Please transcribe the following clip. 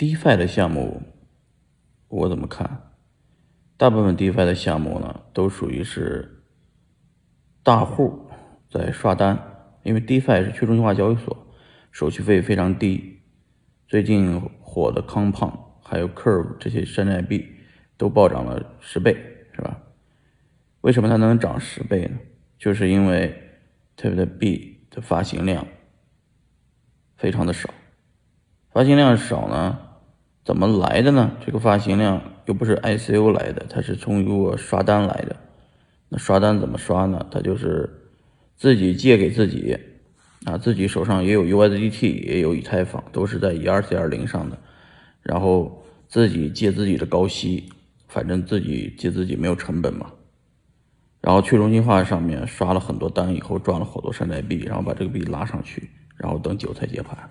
DeFi 的项目，我怎么看？大部分 DeFi 的项目呢，都属于是大户在刷单，因为 DeFi 是去中心化交易所，手续费非常低。最近火的 Compound 还有 Curve 这些山寨币都暴涨了十倍，是吧？为什么它能涨十倍呢？就是因为特别的币的发行量非常的少，发行量少呢？怎么来的呢？这个发行量又不是 ICO 来的，它是通过刷单来的。那刷单怎么刷呢？它就是自己借给自己，啊，自己手上也有 USDT，也有以太坊，都是在 ERC 二零上的，然后自己借自己的高息，反正自己借自己没有成本嘛。然后去中心化上面刷了很多单以后赚了好多山寨币，然后把这个币拉上去，然后等韭菜接盘。